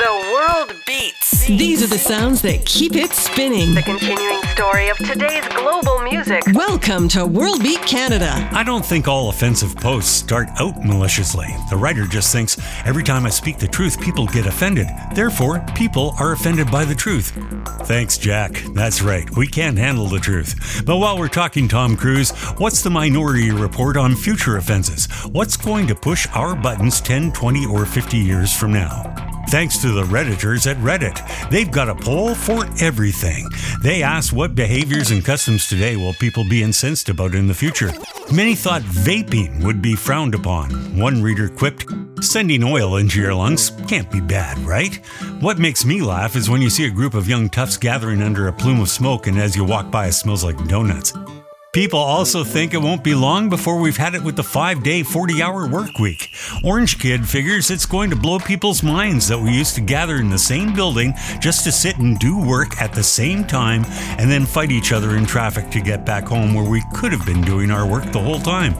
The world beats. These are the sounds that keep it spinning. The continuing story of today's global music. Welcome to World Beat Canada. I don't think all offensive posts start out maliciously. The writer just thinks every time I speak the truth, people get offended. Therefore, people are offended by the truth. Thanks, Jack. That's right. We can't handle the truth. But while we're talking Tom Cruise, what's the minority report on future offenses? What's going to push our buttons 10, 20, or 50 years from now? Thanks to the Redditors at Reddit. They've got a poll for everything. They ask what behaviors and customs today will people be incensed about in the future. Many thought vaping would be frowned upon. One reader quipped, Sending oil into your lungs can't be bad, right? What makes me laugh is when you see a group of young toughs gathering under a plume of smoke and as you walk by it smells like donuts. People also think it won't be long before we've had it with the five day, 40 hour work week. Orange Kid figures it's going to blow people's minds that we used to gather in the same building just to sit and do work at the same time and then fight each other in traffic to get back home where we could have been doing our work the whole time.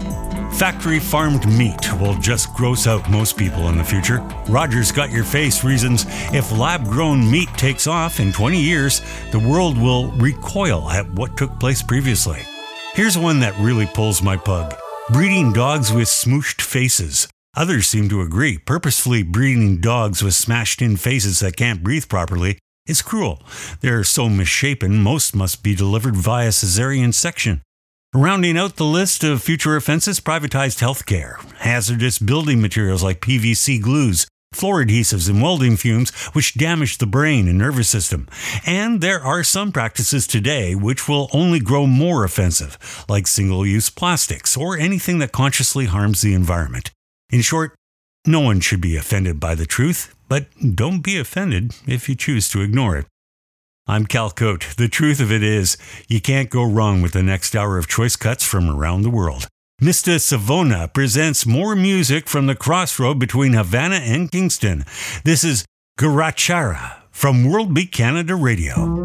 Factory farmed meat will just gross out most people in the future. Rogers Got Your Face reasons if lab grown meat takes off in 20 years, the world will recoil at what took place previously. Here's one that really pulls my pug breeding dogs with smooshed faces. Others seem to agree. Purposefully breeding dogs with smashed in faces that can't breathe properly is cruel. They're so misshapen, most must be delivered via cesarean section. Rounding out the list of future offenses, privatized healthcare, hazardous building materials like PVC glues, floor adhesives and welding fumes which damage the brain and nervous system. And there are some practices today which will only grow more offensive, like single use plastics or anything that consciously harms the environment. In short, no one should be offended by the truth, but don't be offended if you choose to ignore it. I'm Cal. The truth of it is, you can't go wrong with the next hour of choice cuts from around the world. Mr. Savona presents more music from the crossroad between Havana and Kingston. This is Guarachara from World Beat Canada Radio.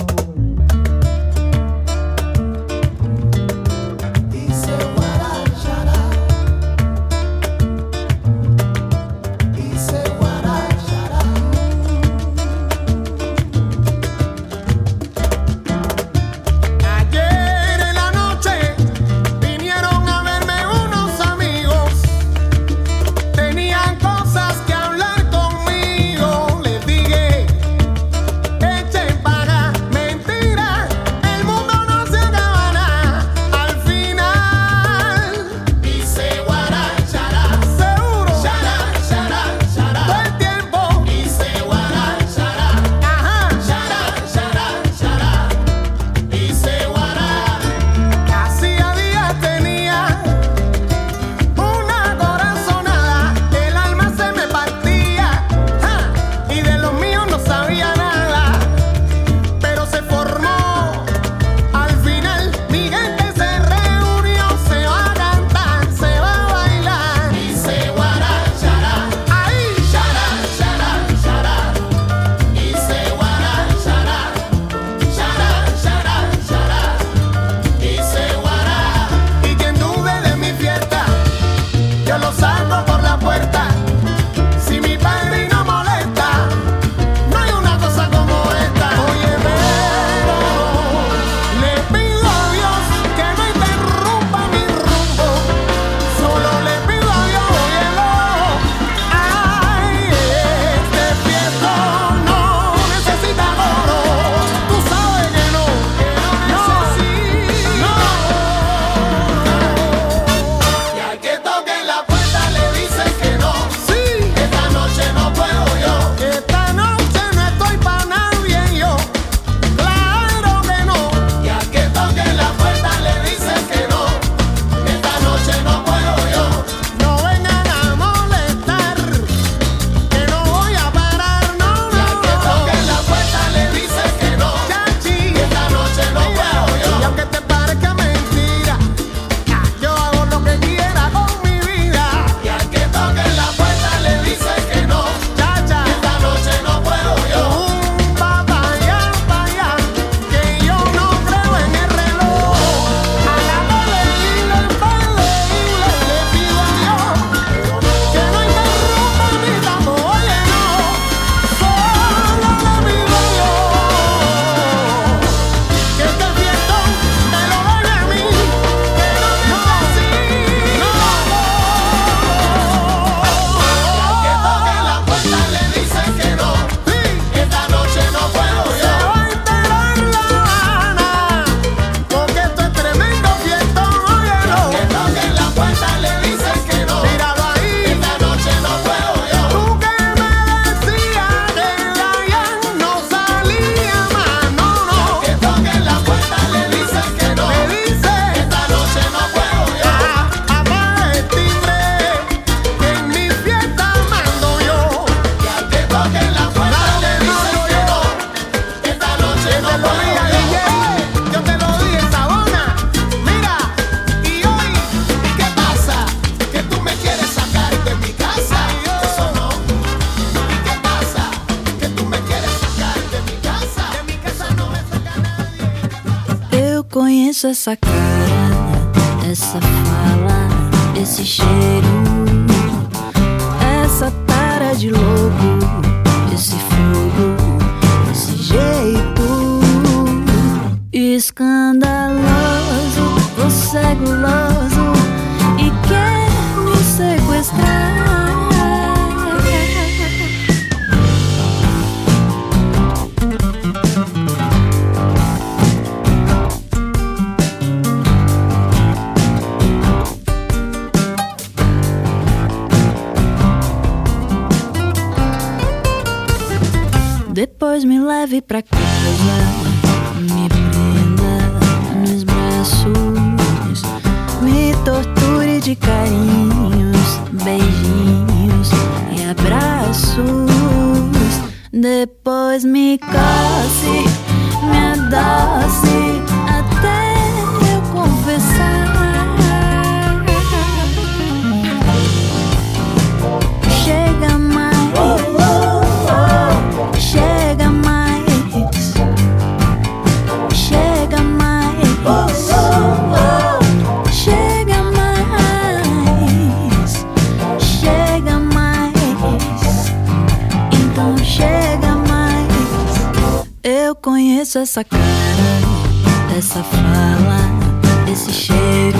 Essa cara, essa fala, esse cheiro,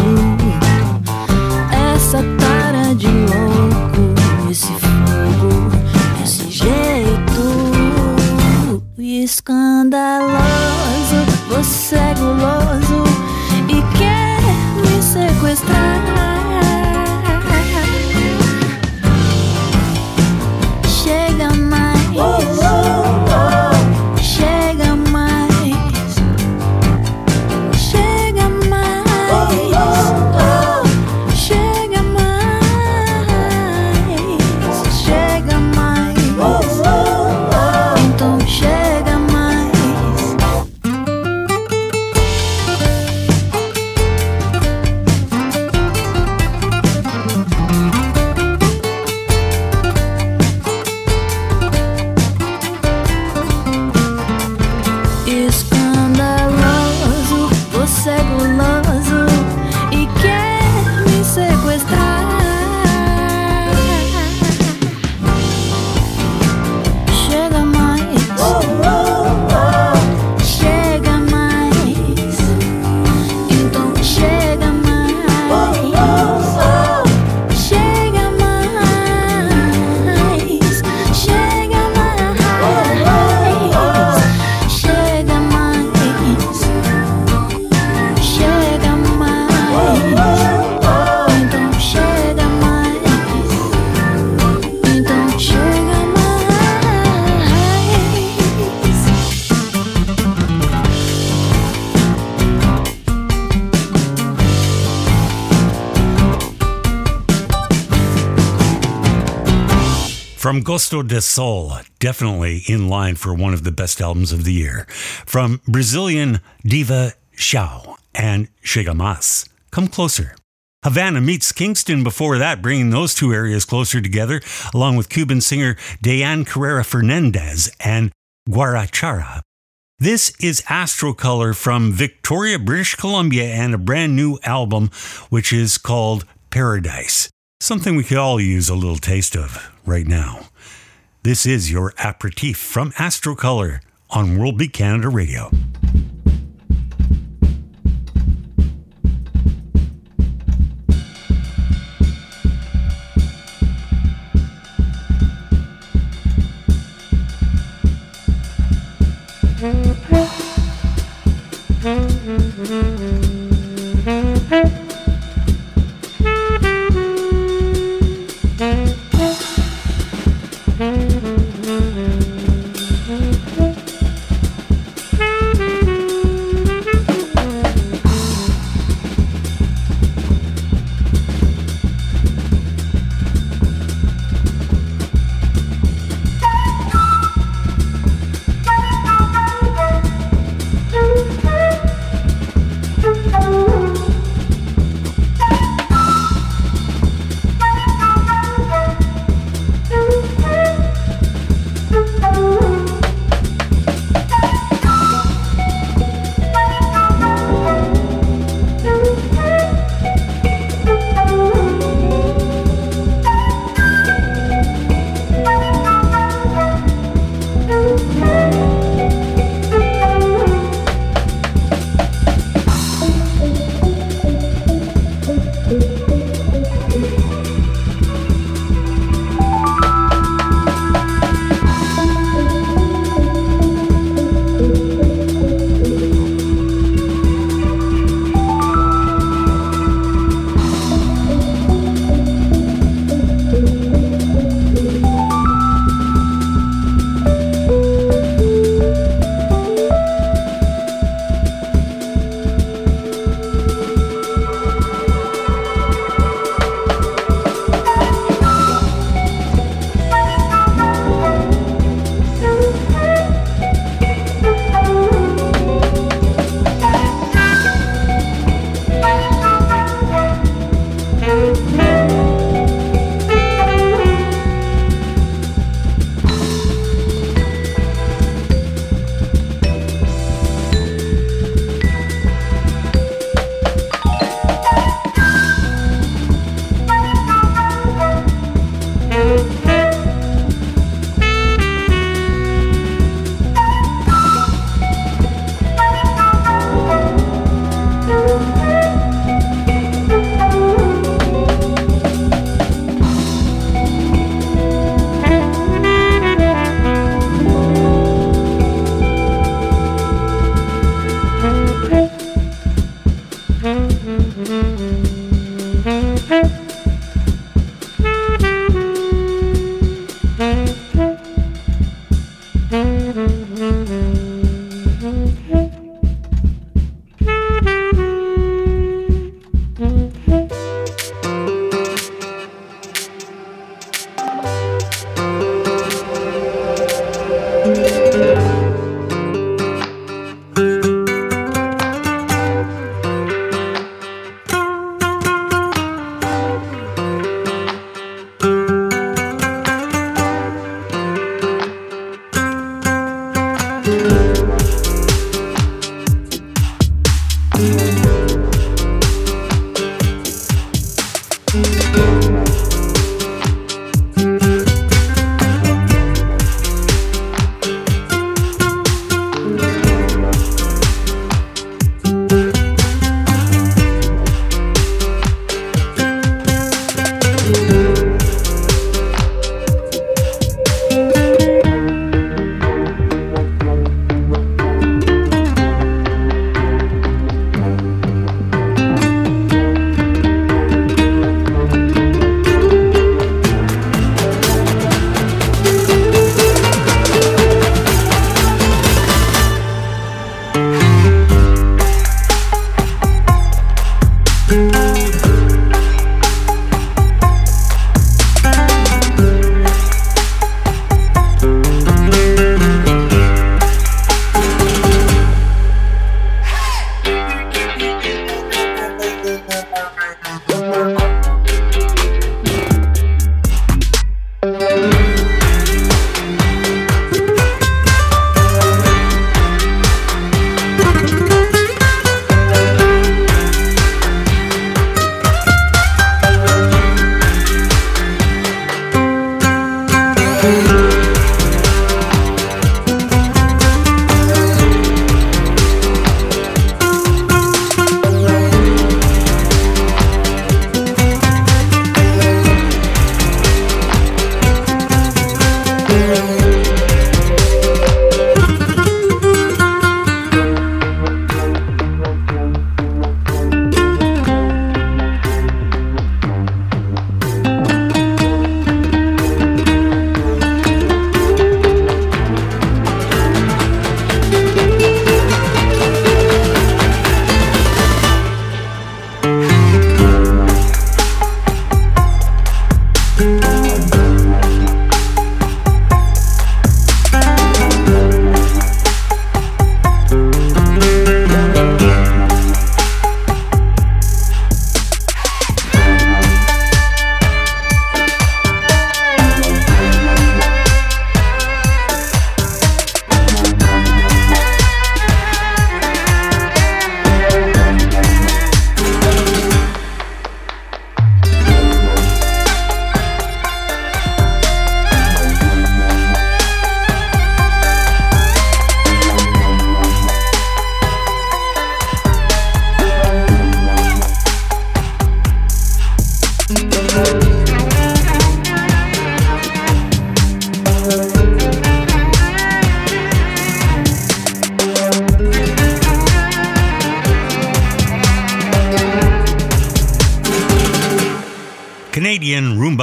essa tara de louco, From Gosto de Sol, definitely in line for one of the best albums of the year. From Brazilian diva Céu and Chega Come Closer. Havana meets Kingston before that, bringing those two areas closer together, along with Cuban singer Diane Carrera Fernandez and Guarachara. This is Astrocolor from Victoria, British Columbia, and a brand new album, which is called Paradise. Something we could all use a little taste of right now. This is your aperitif from Astrocolor on World Beat Canada Radio.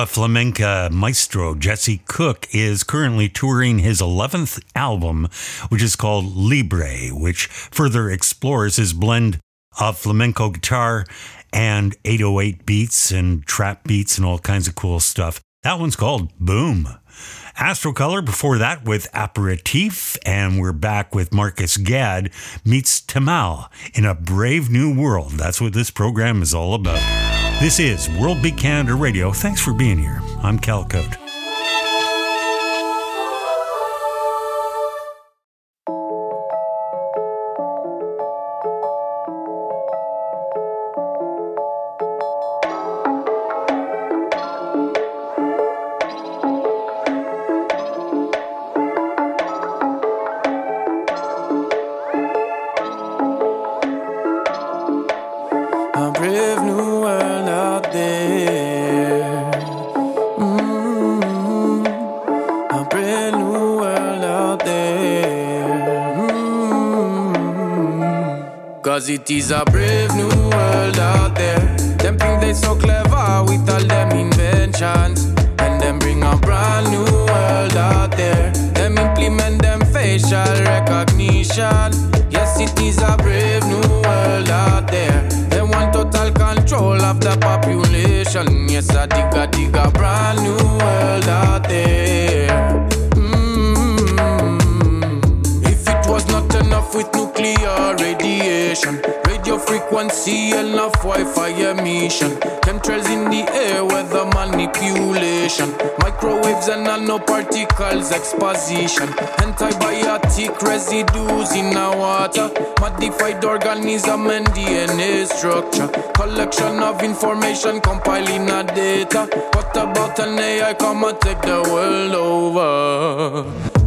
Rumba flamenca maestro Jesse Cook is currently touring his 11th album, which is called Libre, which further explores his blend of flamenco guitar and 808 beats and trap beats and all kinds of cool stuff. That one's called Boom. Astrocolor before that with Aperitif, and we're back with Marcus Gad meets Tamal in a brave new world. That's what this program is all about. This is World Beat Canada Radio. Thanks for being here. I'm Cal Cote. It is a brave new world out there. Them think they so clever with all them inventions. And them bring a brand new world out there. Them implement them facial recognition. Yes, it is a brave new world out there. They want total control of the population. Yes, I dig frequency, enough Wi-Fi emission, chemtrails in the air, weather manipulation, microwaves and nanoparticles exposition, antibiotic residues in our water, modified organism and DNA structure, collection of information compiling our data. What about an AI come and take the world over?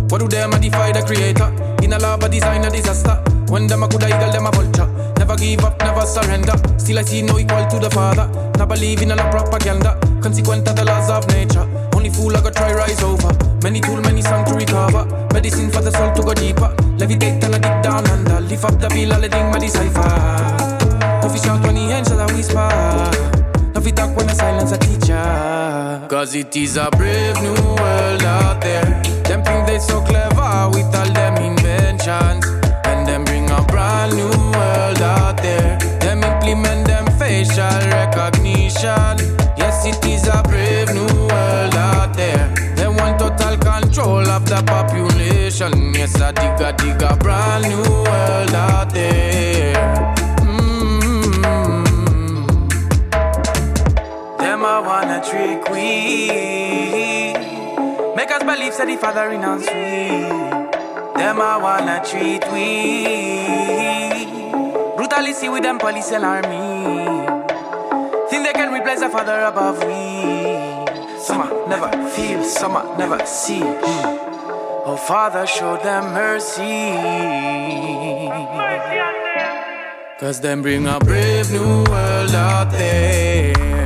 What do they modify the creator? In a lab, a design a disaster. When them a good eagle, them a vulture. Never give up, never surrender. Still I see no equal to the father. Not believe in a lot propaganda. Consequent of the laws of nature. Only fool I go try rise over. Many tool, many song to recover. Medicine for the soul to go deeper. Levitate and I dig down under. Lift up the bill, all the thing, my decipher. No fish out when he hands shall I whisper. No fit talk when the silence a teacher. Cause it is a brave new world out there. Them think they so clever with all them inventions. A new world out there. Them implement them facial recognition. Yes, it is a brave new world out there. They want total control of the population. Yes, I dig a dig a brand new world out there. Mm-hmm. I wanna trick we. Make us believe that the Father in us we. Them I wanna treat we. Brutally see with them police and army. Think they can replace the Father above we. Some never feel, some never see. Mm. Oh Father, show them mercy. Cause them bring a brave new world out there.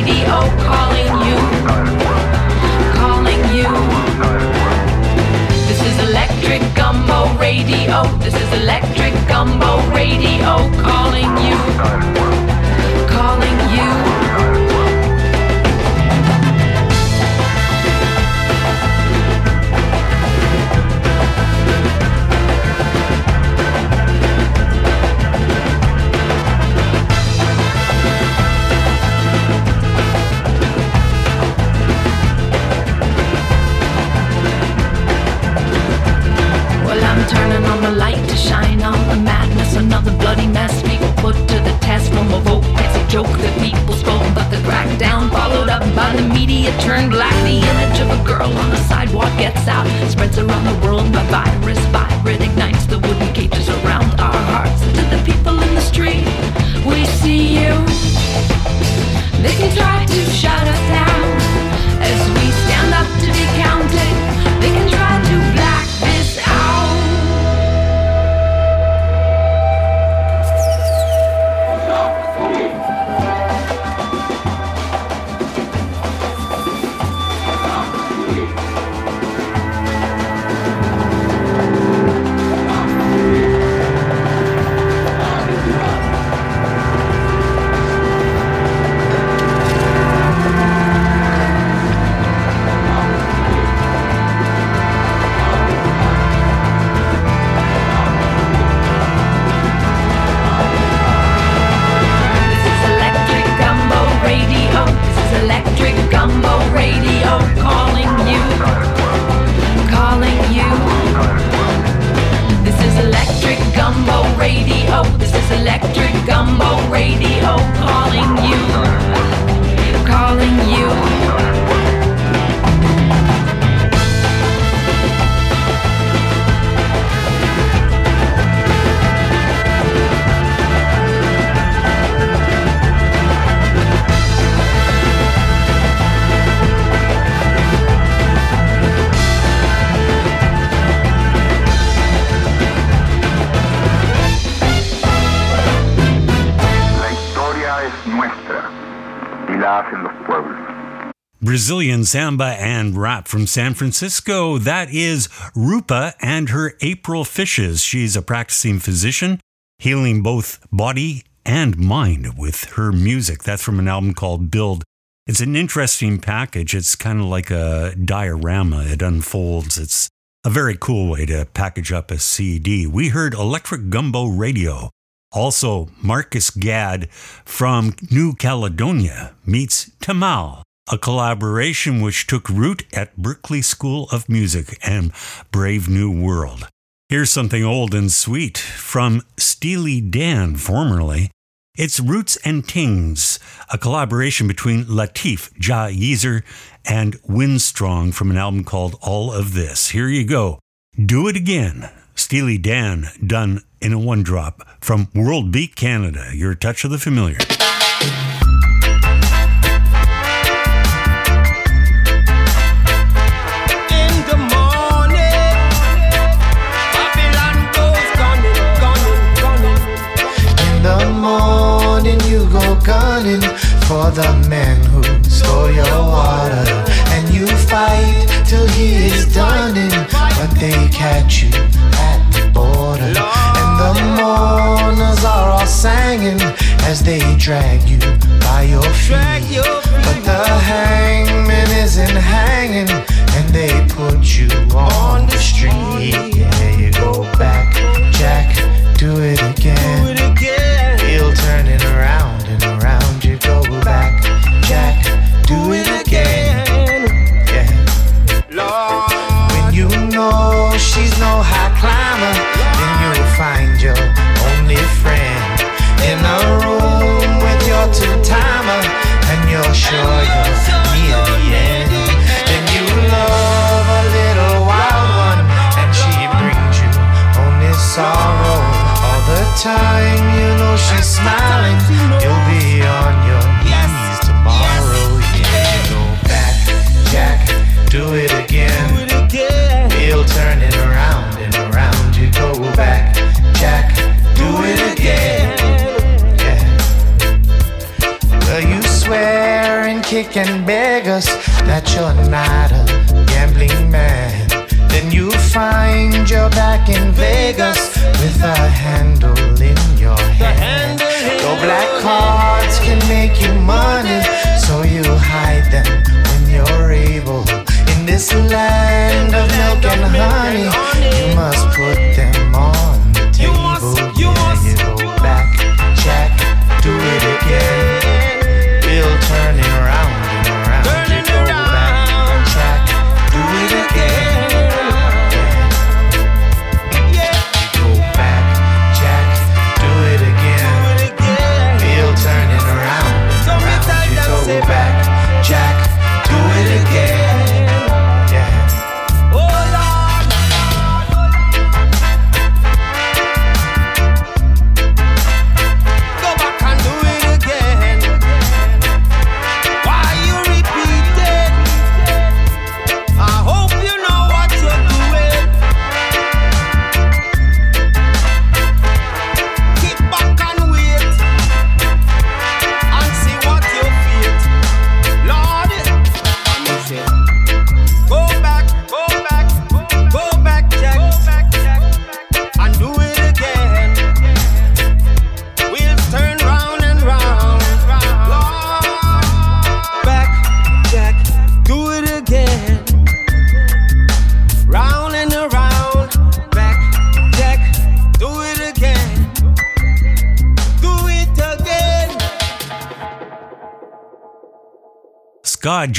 Radio calling you. Calling you. This is electric gumbo radio. This is electric gumbo radio calling you. Joke that people spoke, but the crackdown followed up by the media turned black. The image of a girl on the sidewalk gets out, spreads around the world by virus. Vibrant ignites the wooden cages around our hearts. To the people in the street, we see you. They can try to shut us down as we stand up to be counted. Brazilian samba and rap from San Francisco. That is Rupa and her April Fishes. She's a practicing physician, healing both body and mind with her music. That's from an album called Build. It's an interesting package. It's kind of like a diorama, it unfolds. It's a very cool way to package up a CD. We heard Electric Gumbo Radio. Also, Marcus Gad from New Caledonia meets Tamal, a collaboration which took root at Berklee School of Music and Brave New World. Here's something old and sweet from Steely Dan, formerly. It's Roots and Tings, a collaboration between Latif Ja Yeezer and Windstrong from an album called All of This. Here you go. Do It Again. Steely Dan done in a one drop from World Beat Canada. Your touch of the familiar. The man who stole your water. And you fight till he is done in But they catch you at the border. And the mourners are all singing As they drag you by your feet. But the hangman isn't hanging And they put you on the street and beg us that you're not a gambling man. Then you find you're back in Vegas with a handle in your hand. Your black cards can make you money, so you hide them when you're able. In this land of milk and honey, you must put them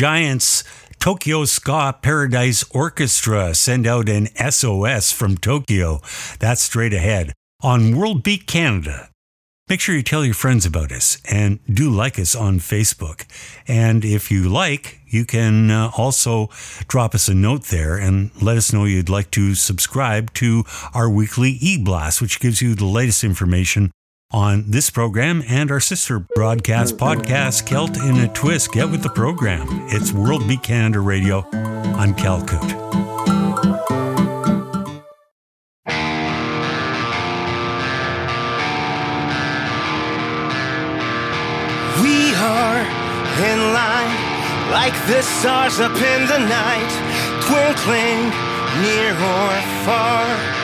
Giants Tokyo Ska Paradise Orchestra send out an SOS from Tokyo. That's straight ahead on World Beat Canada. Make sure you tell your friends about us and do like us on Facebook. And if you like, you can uh, also drop us a note there and let us know you'd like to subscribe to our weekly e blast, which gives you the latest information on this program and our sister broadcast podcast, Celt in a Twist. Get with the program. It's World Beat Canada Radio. I'm Cal Coot. We are in line like the stars up in the night, twinkling near or far.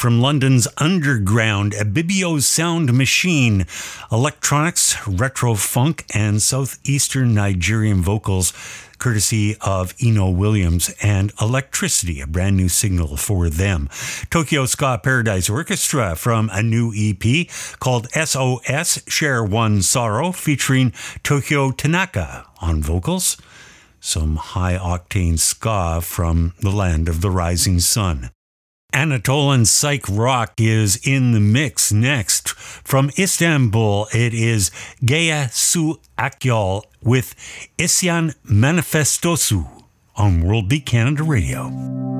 from London's underground Ibibio Sound Machine, electronics, retro funk, and southeastern Nigerian vocals, courtesy of Eno Williams, and Electricity, a brand new signal for them. Tokyo Ska Paradise Orchestra from a new EP called SOS Share One Sorrow, featuring Tokyo Tanaka on vocals some high octane ska from the land of the rising sun. Anatolian psych rock is in the mix next. From Istanbul, it is Gaye Su Akyol with Isyan Manifestosu on World Beat Canada Radio.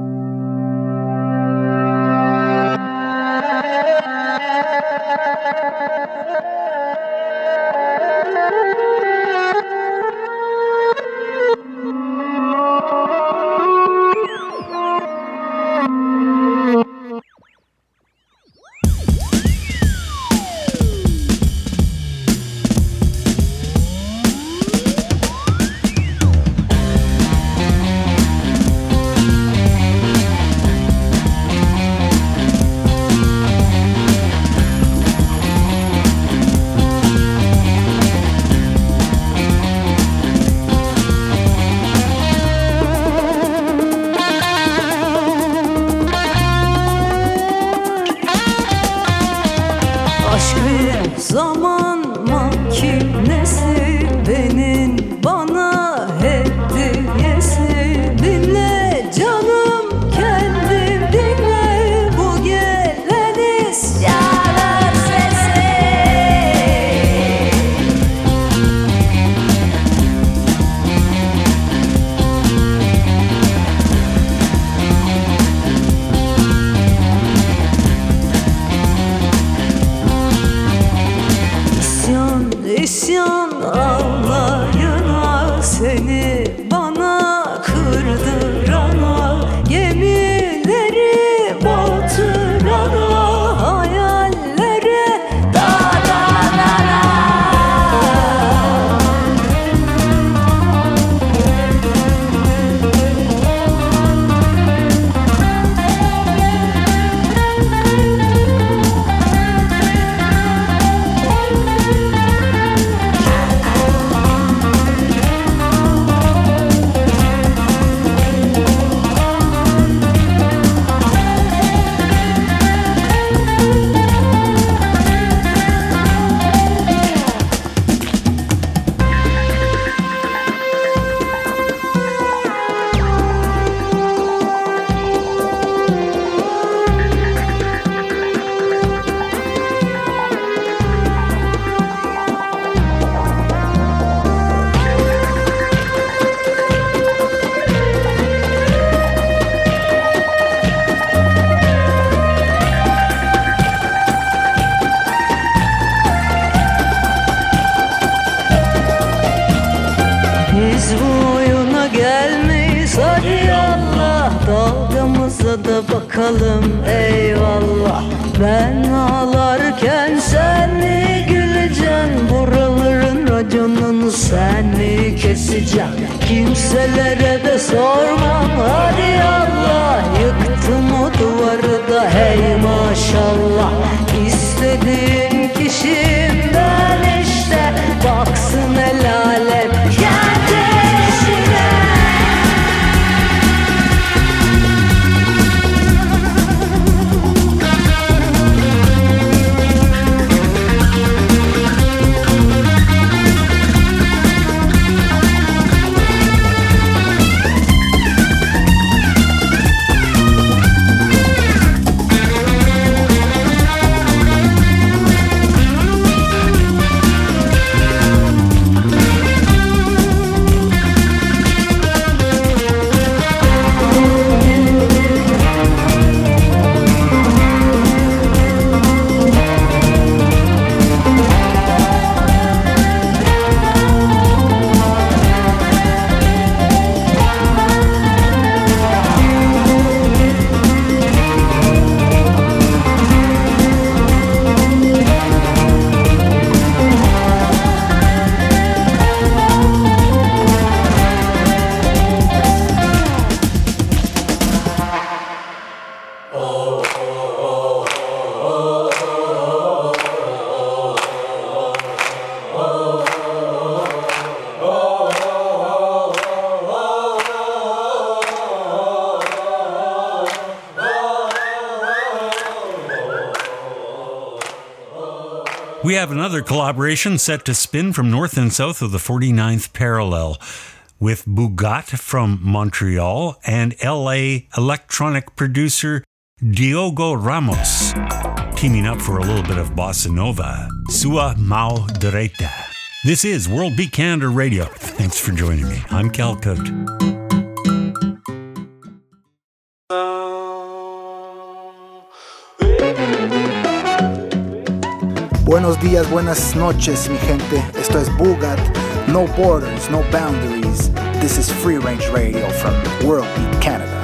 İsyan, isyan ağlayana Seni another collaboration set to spin from north and south of the 49th parallel with Boogat from Montreal and LA electronic producer Diogo Ramos teaming up for a little bit of bossa nova. Sua Mão Direita. This is World Beat Canada Radio. Thanks for joining me. I'm Cal Koat. Buenos días, buenas noches, mi gente. Esto es Boogat. No borders, no boundaries. This is Free Range Radio from World Beat Canada.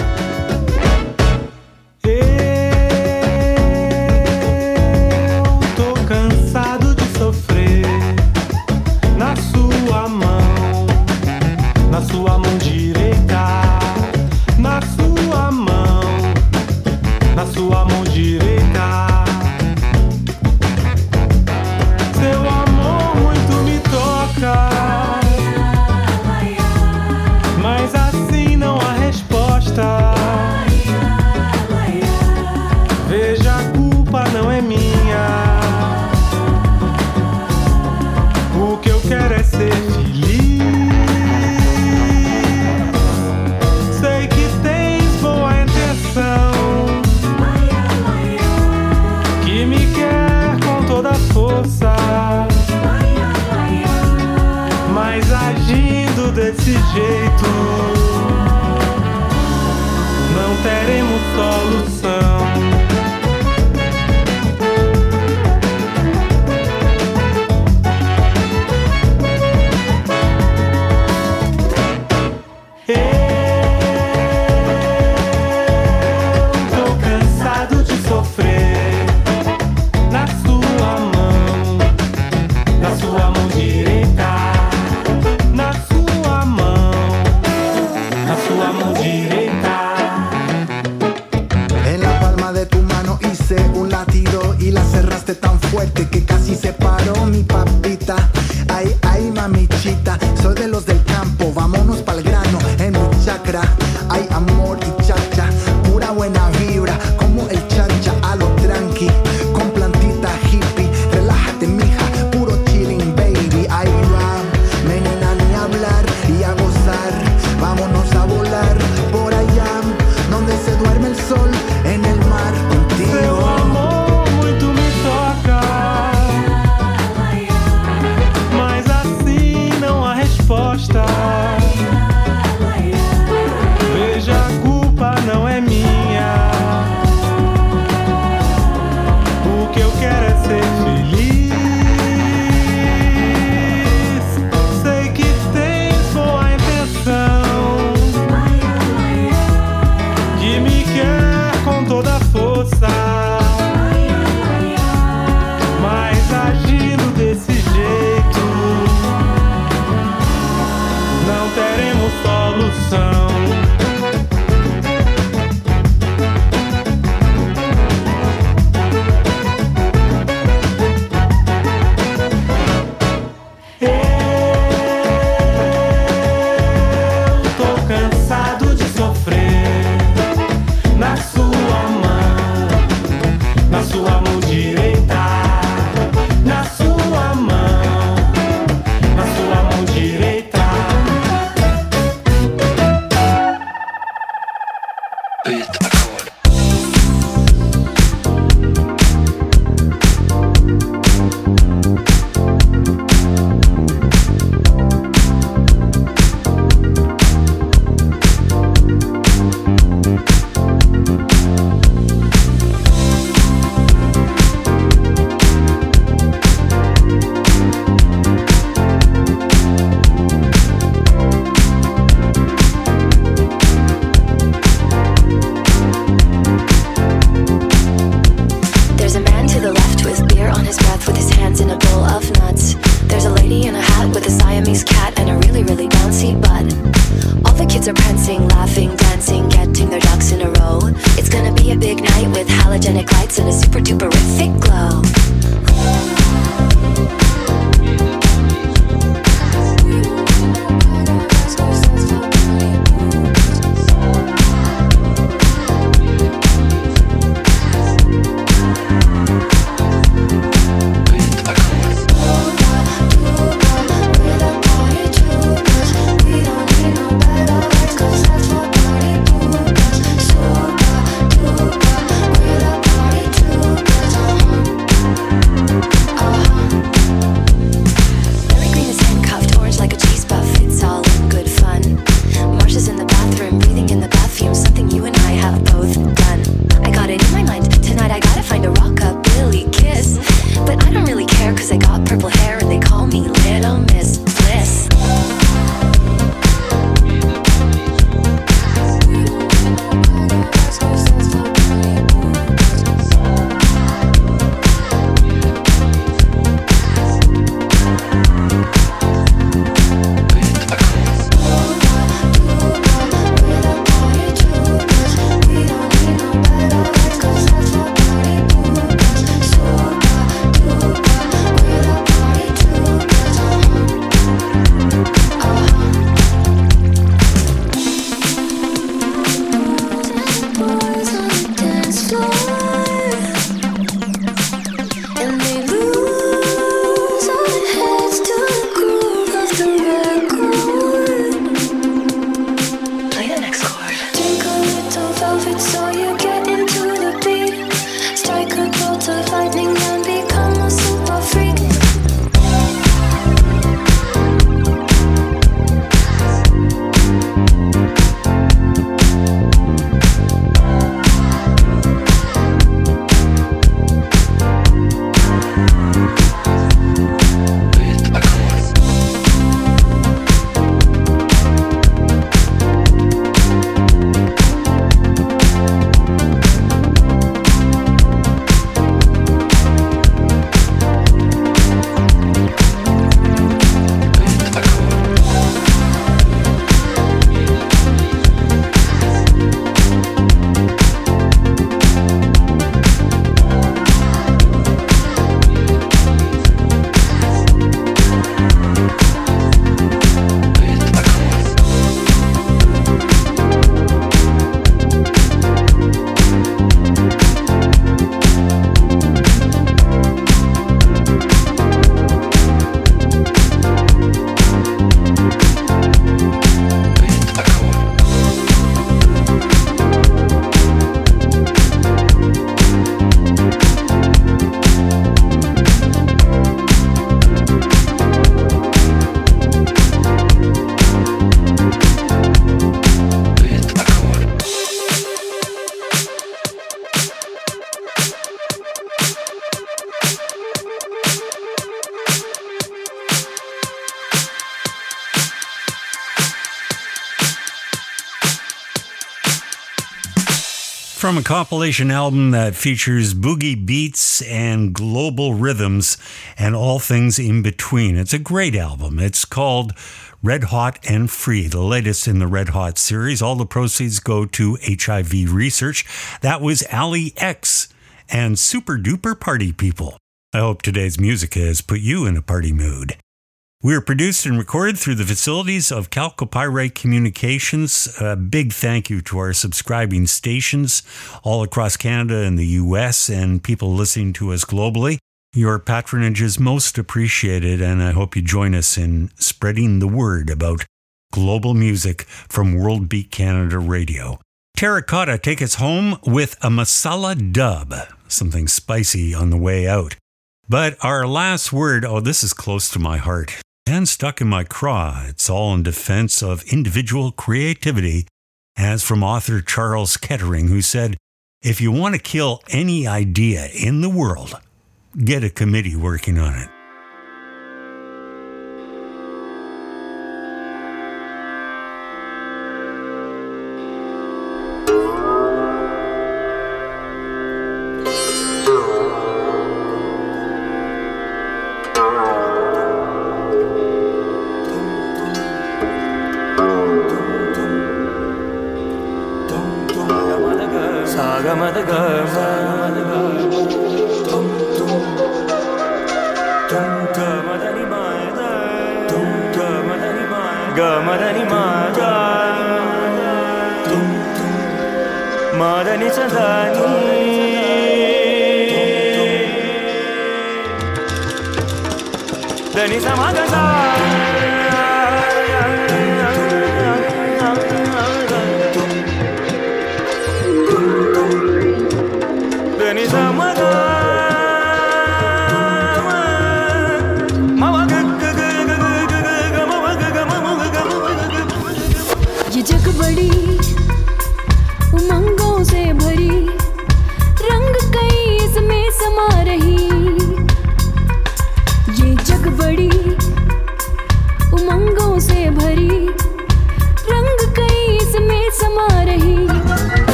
From a compilation album that features boogie beats and global rhythms and all things in between. It's a great album. It's called Red Hot and Free, the latest in the Red Hot series. All the proceeds go to HIV research. That was Allie X and Super Duper Party People. I hope today's music has put you in a party mood. We are produced and recorded through the facilities of Calcopyrite Communications. A big thank you to our subscribing stations all across Canada and the US and people listening to us globally. Your patronage is most appreciated, and I hope you join us in spreading the word about global music from World Beat Canada Radio. Terrakota take us home with a masala dub, something spicy on the way out. But our last word, oh, this is close to my heart and stuck in my craw. It's all in defense of individual creativity, as from author Charles Kettering, who said, If you want to kill any idea in the world, get a committee working on it. 你在哪的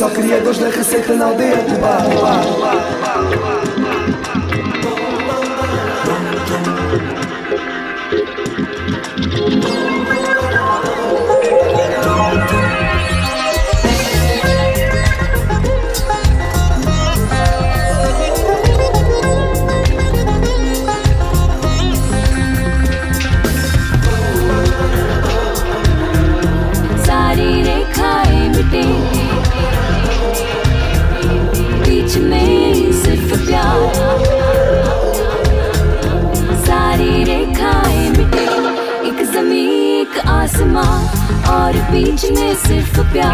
Só criadores da receita na aldeia do bar. bar, bar, bar copiar.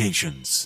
Communications.